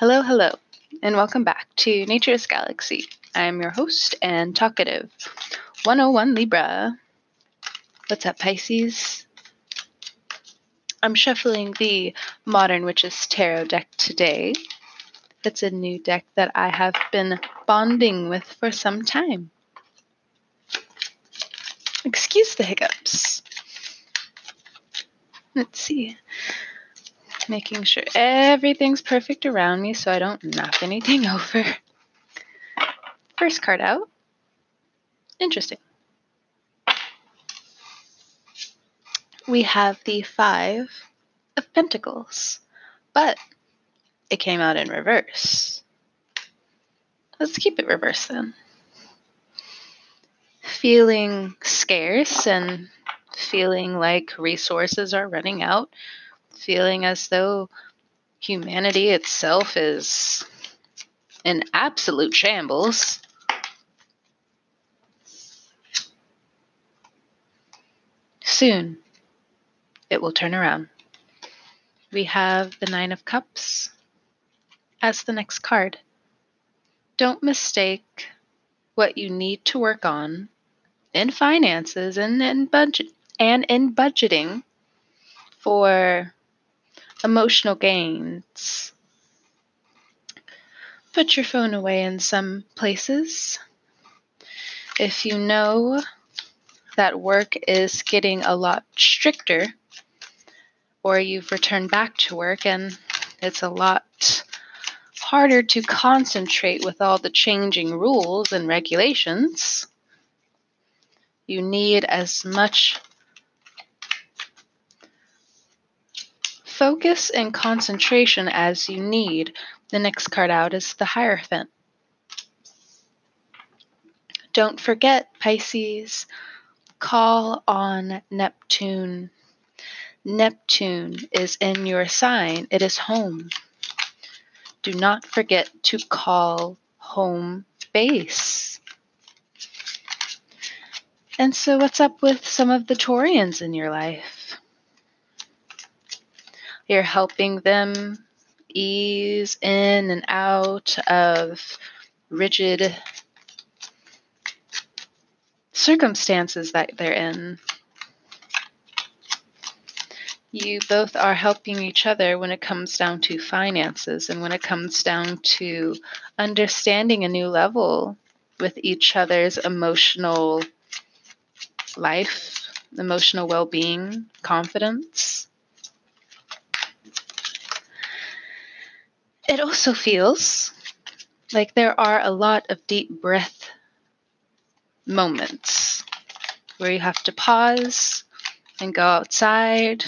Hello, hello, and welcome back to Nature's Galaxy. I'm your host and talkative 101 Libra. What's up, Pisces? I'm shuffling the Modern Witches Tarot deck today. It's a new deck that I have been bonding with for some time. Excuse the hiccups. Let's see making sure everything's perfect around me so I don't knock anything over. First card out. Interesting. We have the Five of Pentacles, but it came out in reverse. Let's keep it reverse then. Feeling scarce and feeling like resources are running out feeling as though humanity itself is in absolute shambles. Soon, it will turn around. We have the Nine of Cups as the next card. Don't mistake what you need to work on in finances and in budget and in budgeting for emotional gains. Put your phone away in some places. If you know that work is getting a lot stricter, or you've returned back to work and it's a lot harder to concentrate with all the changing rules and regulations, you need as much focus and concentration as you need. The next card out is the Hierophant. Don't forget, Pisces, call on Neptune. Neptune is in your sign, it is home. Do not forget to call home base. And so, what's up with some of the Taurians in your life? You're helping them ease in and out of rigid circumstances that they're in. You both are helping each other when it comes down to finances and when it comes down to understanding a new level with each other's emotional life, emotional well being, confidence. It also feels like there are a lot of deep breath moments where you have to pause and go outside,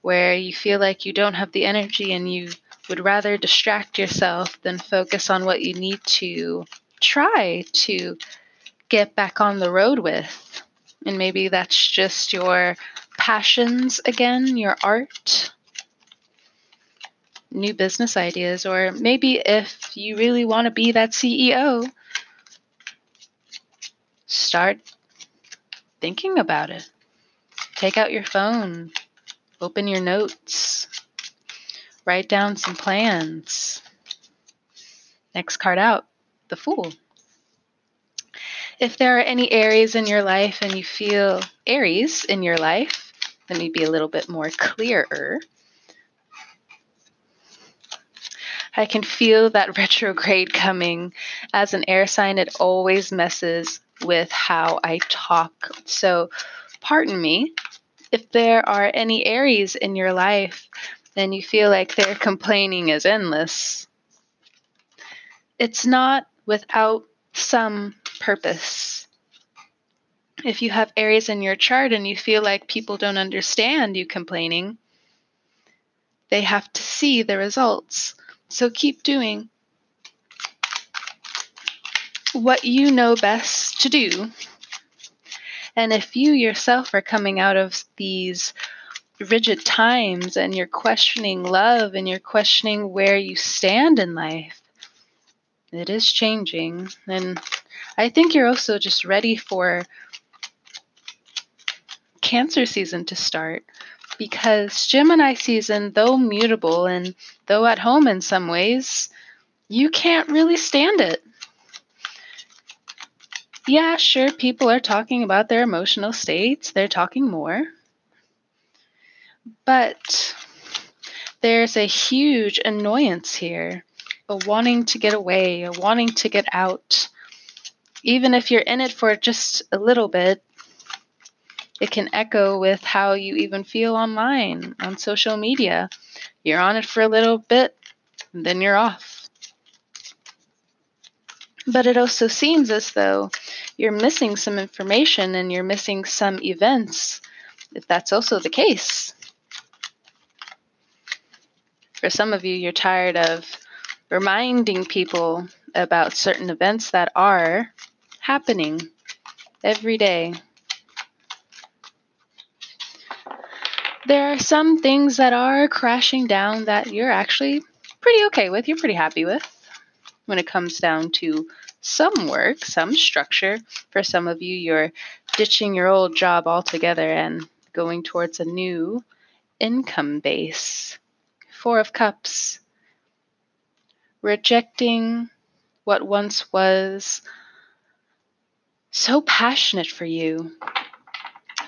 where you feel like you don't have the energy and you would rather distract yourself than focus on what you need to try to get back on the road with. And maybe that's just your passions again, your art, new business ideas, or maybe if you really want to be that CEO, start thinking about it. Take out your phone, open your notes, write down some plans. Next card out, the Fool. If there are any Aries in your life and you feel Aries in your life, let me be a little bit more clearer. I can feel that retrograde coming. As an air sign, it always messes with how I talk. So, pardon me if there are any Aries in your life and you feel like their complaining is endless. It's not without some purpose. If you have Aries in your chart and you feel like people don't understand you complaining, they have to see the results. So keep doing what you know best to do. And if you yourself are coming out of these rigid times and you're questioning love and you're questioning where you stand in life, it is changing. And I think you're also just ready for cancer season to start because Gemini season, though mutable and though at home in some ways, you can't really stand it. Yeah, sure, people are talking about their emotional states, they're talking more. But there's a huge annoyance here, a wanting to get away, a wanting to get out. Even if you're in it for just a little bit, it can echo with how you even feel online, on social media. You're on it for a little bit, then you're off. But it also seems as though you're missing some information and you're missing some events, if that's also the case. For some of you, you're tired of reminding people about certain events that are happening every day. There are some things that are crashing down that you're actually pretty okay with, you're pretty happy with when it comes down to some work, some structure. For some of you, you're ditching your old job altogether and going towards a new income base. Four of Cups. Rejecting what once was so passionate for you.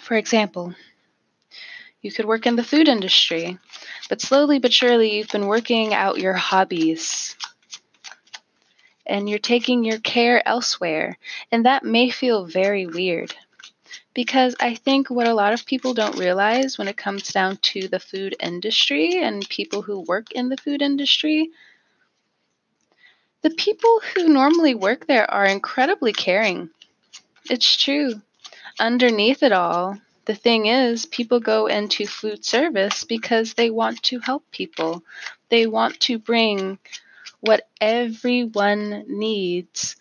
For example, you could work in the food industry, but slowly but surely you've been working out your hobbies and you're taking your care elsewhere. And that may feel very weird because I think what a lot of people don't realize when it comes down to the food industry and people who work in the food industry, the people who normally work there are incredibly caring. It's true. Underneath it all, the thing is, people go into food service because they want to help people. They want to bring what everyone needs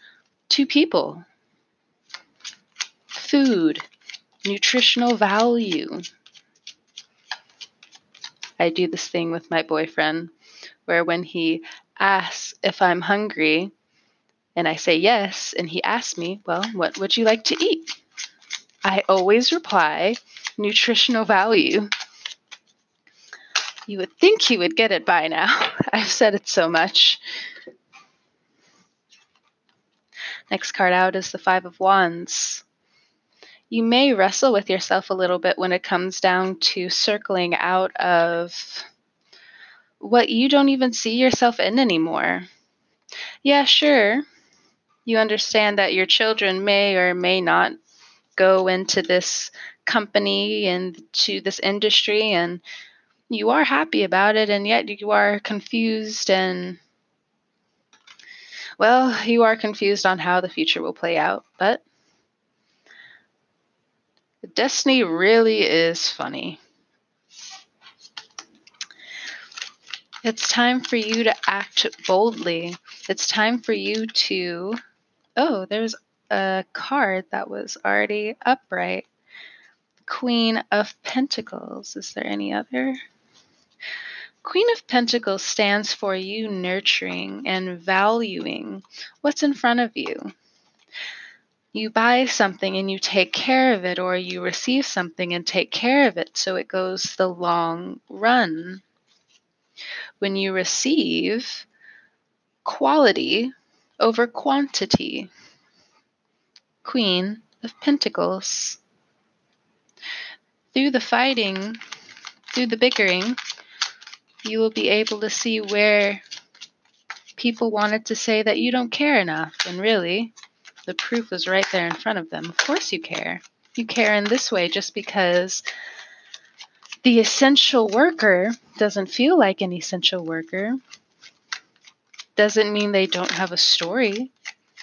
to people food, nutritional value. I do this thing with my boyfriend where when he asks if I'm hungry and I say yes, and he asks me, Well, what would you like to eat? I always reply, nutritional value. You would think he would get it by now. I've said it so much. Next card out is the Five of Wands. You may wrestle with yourself a little bit when it comes down to circling out of what you don't even see yourself in anymore. Yeah, sure. You understand that your children may or may not go into this company and to this industry and you are happy about it and yet you are confused and well, you are confused on how the future will play out, but destiny really is funny. It's time for you to act boldly. It's time for you to. Oh, there's a card that was already upright. Queen of Pentacles. Is there any other? Queen of Pentacles stands for you nurturing and valuing what's in front of you. You buy something and you take care of it, or you receive something and take care of it so it goes the long run. When you receive quality over quantity, Queen of Pentacles. Through the fighting, through the bickering, you will be able to see where people wanted to say that you don't care enough. And really, the proof is right there in front of them. Of course, you care. You care in this way just because the essential worker doesn't feel like an essential worker. Doesn't mean they don't have a story.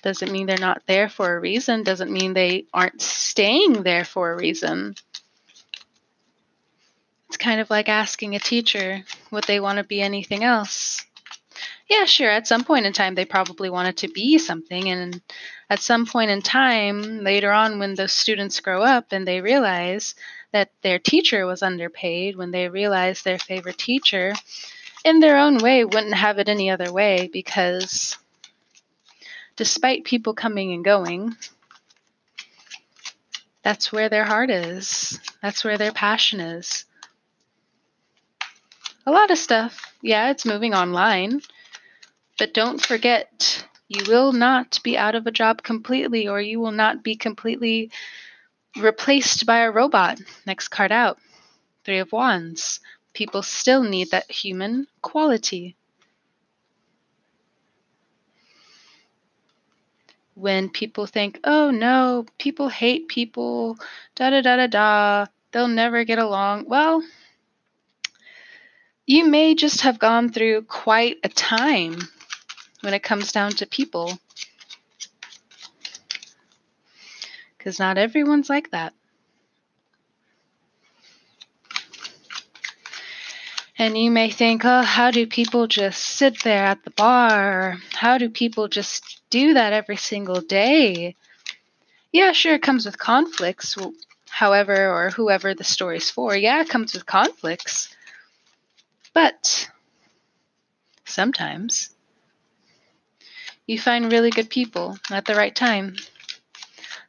Doesn't mean they're not there for a reason. Doesn't mean they aren't staying there for a reason. It's kind of like asking a teacher would they want to be anything else. Yeah, sure, at some point in time, they probably wanted to be something. And at some point in time, later on, when those students grow up and they realize that their teacher was underpaid, when they realize their favorite teacher, in their own way, wouldn't have it any other way because despite people coming and going, that's where their heart is. That's where their passion is. A lot of stuff. Yeah, it's moving online. But don't forget, you will not be out of a job completely, or you will not be completely replaced by a robot. Next card out. Three of Wands. People still need that human quality. When people think, oh no, people hate people, da da da da da, they'll never get along. Well, you may just have gone through quite a time when it comes down to people. Because not everyone's like that. And you may think, oh, how do people just sit there at the bar? How do people just do that every single day? Yeah, sure, it comes with conflicts, however, or whoever the story's for. Yeah, it comes with conflicts. But sometimes you find really good people at the right time.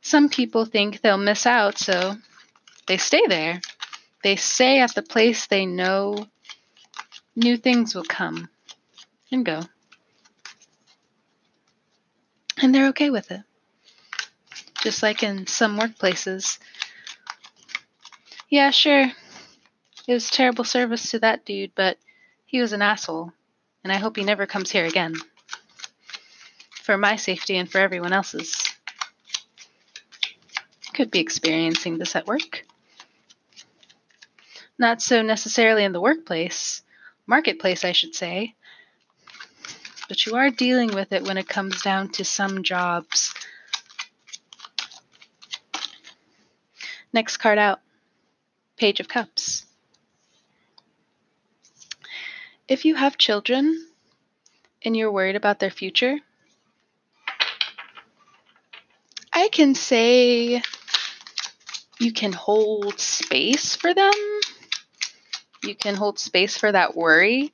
Some people think they'll miss out, so they stay there. They stay at the place they know New things will come and go. And they're okay with it. Just like in some workplaces. Yeah, sure. It was terrible service to that dude, but he was an asshole. And I hope he never comes here again. For my safety and for everyone else's. Could be experiencing this at work. Not so necessarily in the workplace, marketplace, I should say. But you are dealing with it when it comes down to some jobs. Next card out Page of Cups. If you have children and you're worried about their future, I can say you can hold space for them you can hold space for that worry,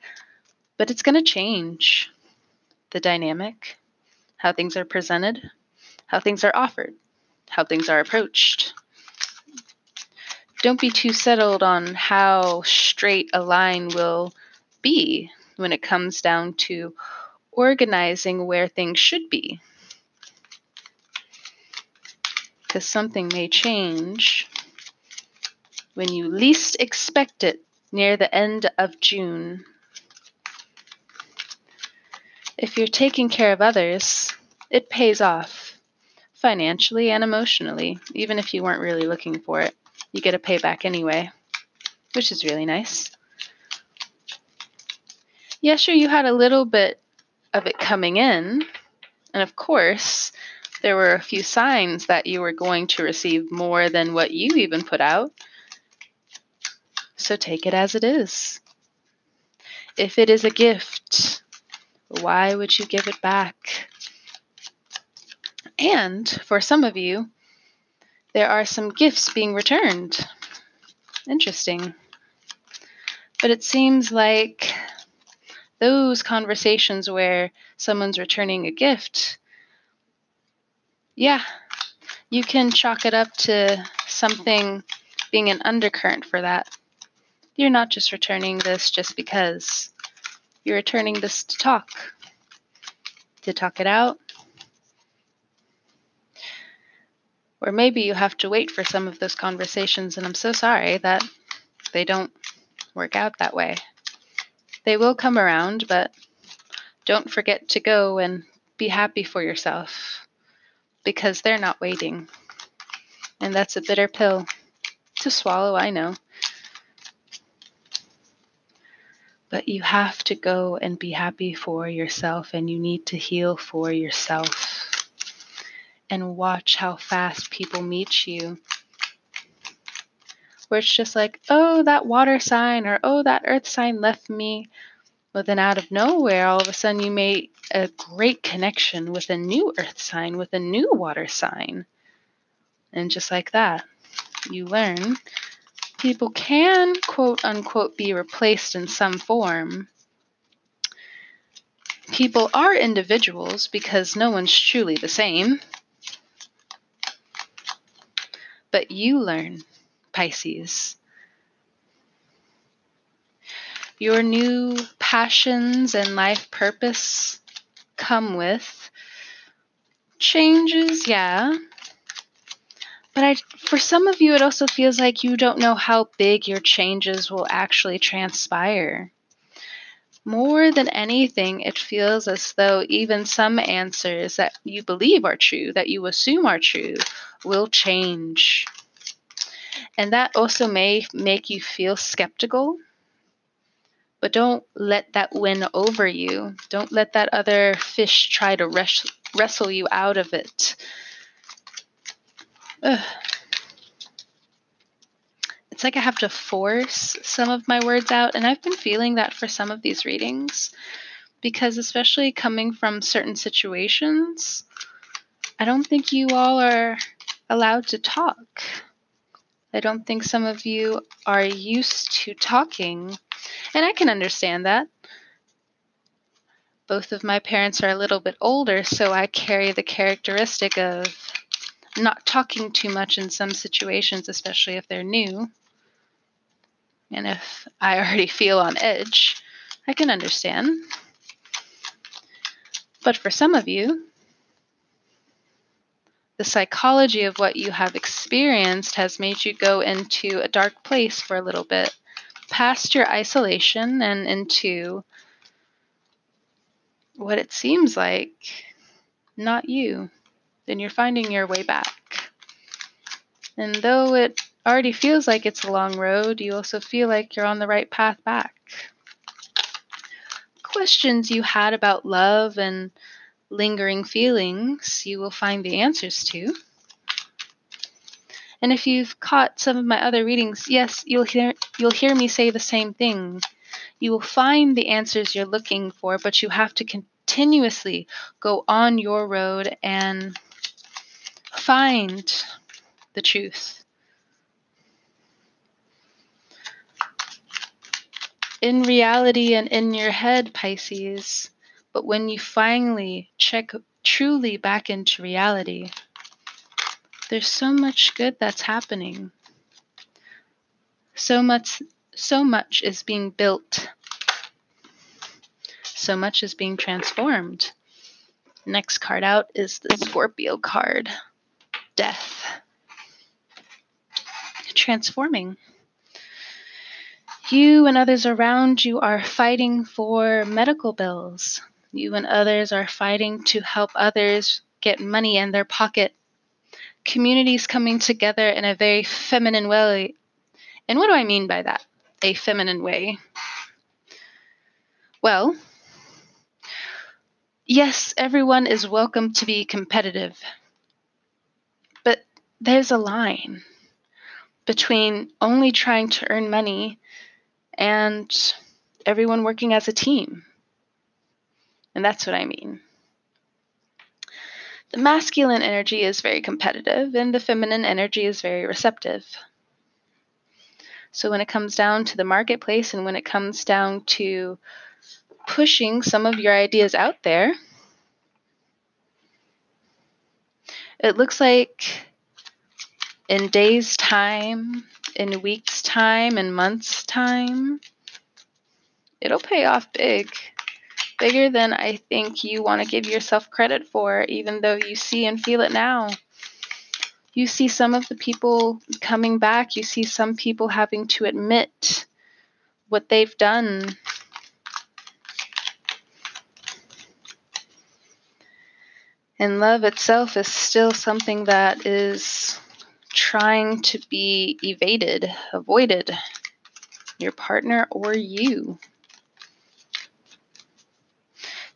but it's going to change the dynamic, how things are presented, how things are offered, how things are approached. Don't be too settled on how straight a line will be when it comes down to organizing where things should be. Because something may change when you least expect it near the end of June. If you're taking care of others, it pays off financially and emotionally, even if you weren't really looking for it. You get a payback anyway, which is really nice. Yeah, sure, you had a little bit of it coming in, and of course, there were a few signs that you were going to receive more than what you even put out. So take it as it is. If it is a gift, why would you give it back? And for some of you, there are some gifts being returned. Interesting. But it seems like those conversations where someone's returning a gift, yeah, you can chalk it up to something being an undercurrent for that. You're not just returning this just because. You're returning this to talk, to talk it out. Or maybe you have to wait for some of those conversations, and I'm so sorry that they don't work out that way. They will come around, but don't forget to go and be happy for yourself because they're not waiting. And that's a bitter pill to swallow, I know. But you have to go and be happy for yourself, and you need to heal for yourself. And watch how fast people meet you. Where it's just like, oh, that water sign, or oh, that earth sign left me. But then out of nowhere, all of a sudden, you made a great connection with a new earth sign, with a new water sign. And just like that, you learn people can quote unquote be replaced in some form. People are individuals because no one's truly the same. But you learn, Pisces. your new passions and life purpose come with changes, yeah. But I, for some of you, it also feels like you don't know how big your changes will actually transpire. More than anything, it feels as though even some answers that you believe are true, that you assume are true, will change. And that also may make you feel skeptical. But don't let that win over you. Don't let that other fish try to res- wrestle you out of it. Ugh. It's like I have to force some of my words out, and I've been feeling that for some of these readings because, especially coming from certain situations, I don't think you all are allowed to talk. I don't think some of you are used to talking, and I can understand that. Both of my parents are a little bit older, so I carry the characteristic of not talking too much in some situations, especially if they're new. And if I already feel on edge, I can understand. But for some of you, the psychology of what you have experienced has made you go into a dark place for a little bit, past your isolation and into what it seems like not you. Then you're finding your way back. And though it already feels like it's a long road, you also feel like you're on the right path back. Questions you had about love and lingering feelings, you will find the answers to. And if you've caught some of my other readings, yes, you'll hear you'll hear me say the same thing. You will find the answers you're looking for, but you have to continuously go on your road and find the truth. In reality and in your head, Pisces, but when you finally check truly back into reality, there's so much good that's happening. So much so much is being built. So much is being transformed. Next card out is the Scorpio card. Death. Transforming. You and others around you are fighting for medical bills, you and others are fighting to help others get money in their pocket. Communities coming together in a very feminine way. And what do I mean by that? A feminine way. Well, yes, everyone is welcome to be competitive. There's a line between only trying to earn money and everyone working as a team. And that's what I mean. The masculine energy is very competitive, and the feminine energy is very receptive. So, when it comes down to the marketplace and when it comes down to pushing some of your ideas out there, it looks like in days' time, in weeks' time, in months' time, it'll pay off big bigger than I think you want to give yourself credit for, even though you see and feel it now. You see some of the people coming back, you see some people having to admit what they've done. And love itself is still something that is trying to be evaded, avoided, your partner or you.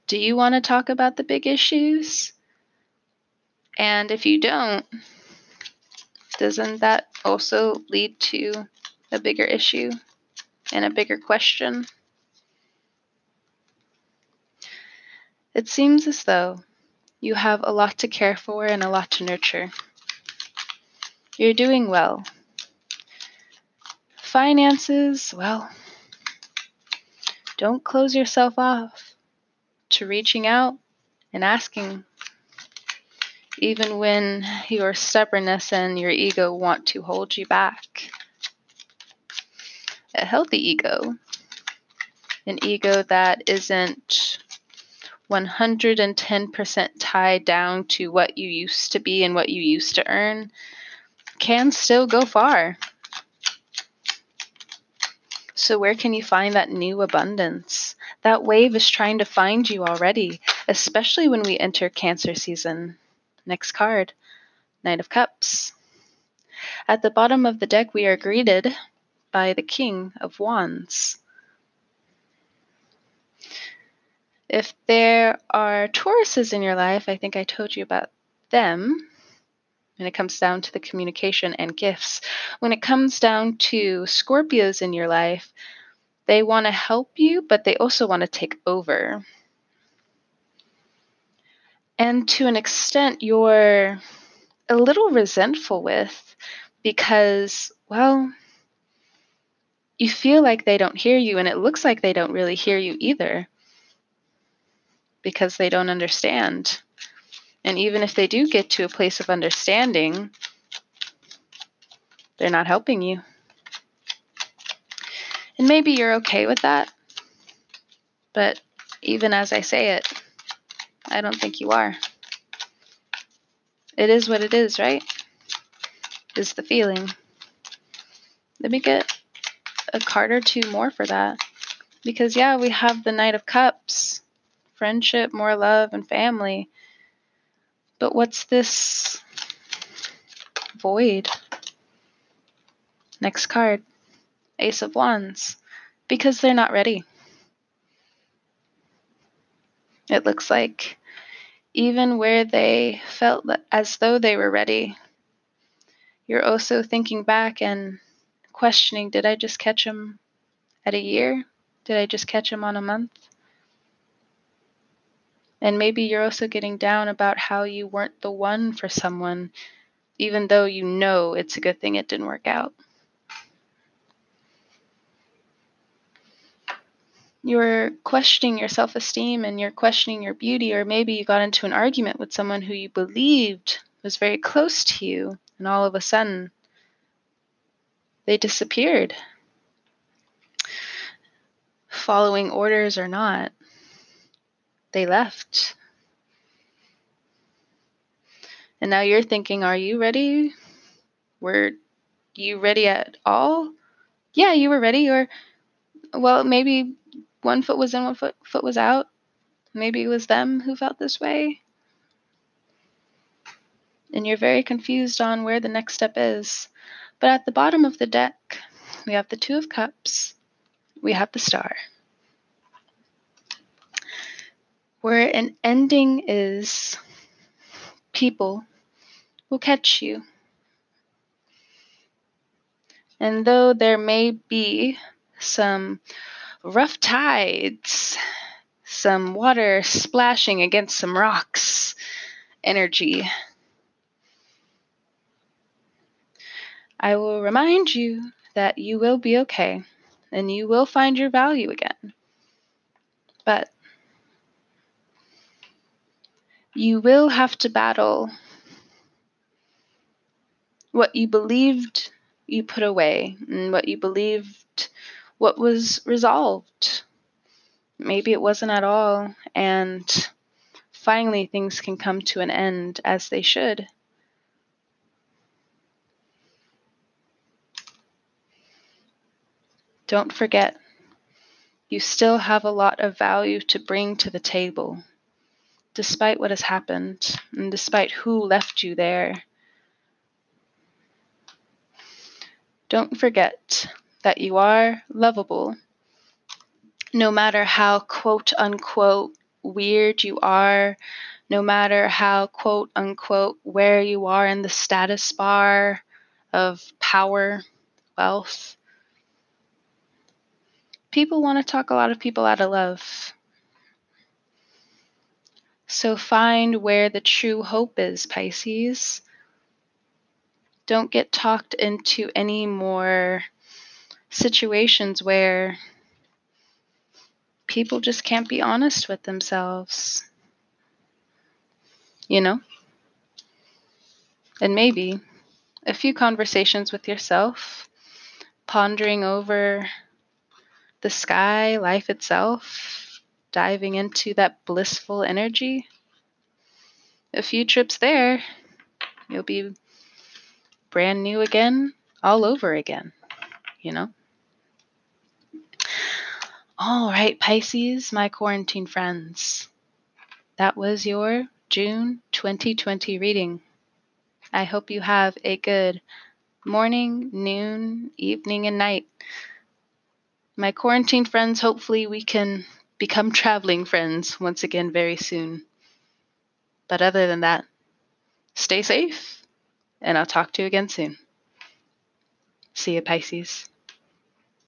Do you want to talk about the big issues? And if you don't, doesn't that also lead to a bigger issue and a bigger question? It seems as though you have a lot to care for and a lot to nurture. You're doing well. Finances, well, don't close yourself off to reaching out and asking, even when your stubbornness and your ego want to hold you back. A healthy ego an ego that isn't 110% tied down to what you used to be and what you used to earn can still go far. So, where can you find that new abundance? That wave is trying to find you already, especially when we enter Cancer season. Next card Knight of Cups. At the bottom of the deck, we are greeted by the King of Wands. If there are Tauruses in your life, I think I told you about them. When it comes down to the communication and gifts. When it comes down to Scorpios in your life, they want to help you, but they also want to take over. And to an extent, you're a little resentful with because, well, you feel like they don't hear you, and it looks like they don't really hear you either because they don't understand. And even if they do get to a place of understanding, they're not helping you. And maybe you're okay with that. But even as I say it, I don't think you are. It is what it is, right? Is the feeling. Let me get a card or two more for that. Because, yeah, we have the Knight of Cups friendship, more love, and family. But what's this void? Next card Ace of Wands. Because they're not ready. It looks like even where they felt as though they were ready, you're also thinking back and questioning did I just catch them at a year? Did I just catch them on a month? And maybe you're also getting down about how you weren't the one for someone, even though you know it's a good thing it didn't work out. You're questioning your self esteem and you're questioning your beauty, or maybe you got into an argument with someone who you believed was very close to you, and all of a sudden they disappeared. Following orders or not they left. And now you're thinking, are you ready? Were you ready at all? Yeah, you were ready. Or, well, maybe one foot was in, one foot, foot was out. Maybe it was them who felt this way. And you're very confused on where the next step is. But at the bottom of the deck, we have the Two of Cups, we have the Star where an ending is people will catch you. And though there may be some rough tides, some water splashing against some rocks, energy, I will remind you that you will be okay and you will find your value again. But you will have to battle what you believed you put away and what you believed what was resolved. Maybe it wasn't at all, and finally things can come to an end as they should. Don't forget, you still have a lot of value to bring to the table despite what has happened and despite who left you there. Don't forget that you are lovable. No matter how quote unquote weird you are, no matter how quote unquote where you are in the status bar of power, wealth, people want to talk a lot of people out of love. So find where the true hope is, Pisces. Don't get talked into any more situations where people just can't be honest with themselves. You know? And maybe a few conversations with yourself, pondering over the sky, life itself, diving into that blissful energy. A few trips there, you'll be brand new again, all over again, you know? All right, Pisces, my quarantine friends. That was your June 2020 reading. I hope you have a good morning, noon, evening, and night. My quarantine friends, hopefully, we can become traveling friends once again very soon. But other than that, stay safe, and I'll talk to you again soon. See you, Pisces.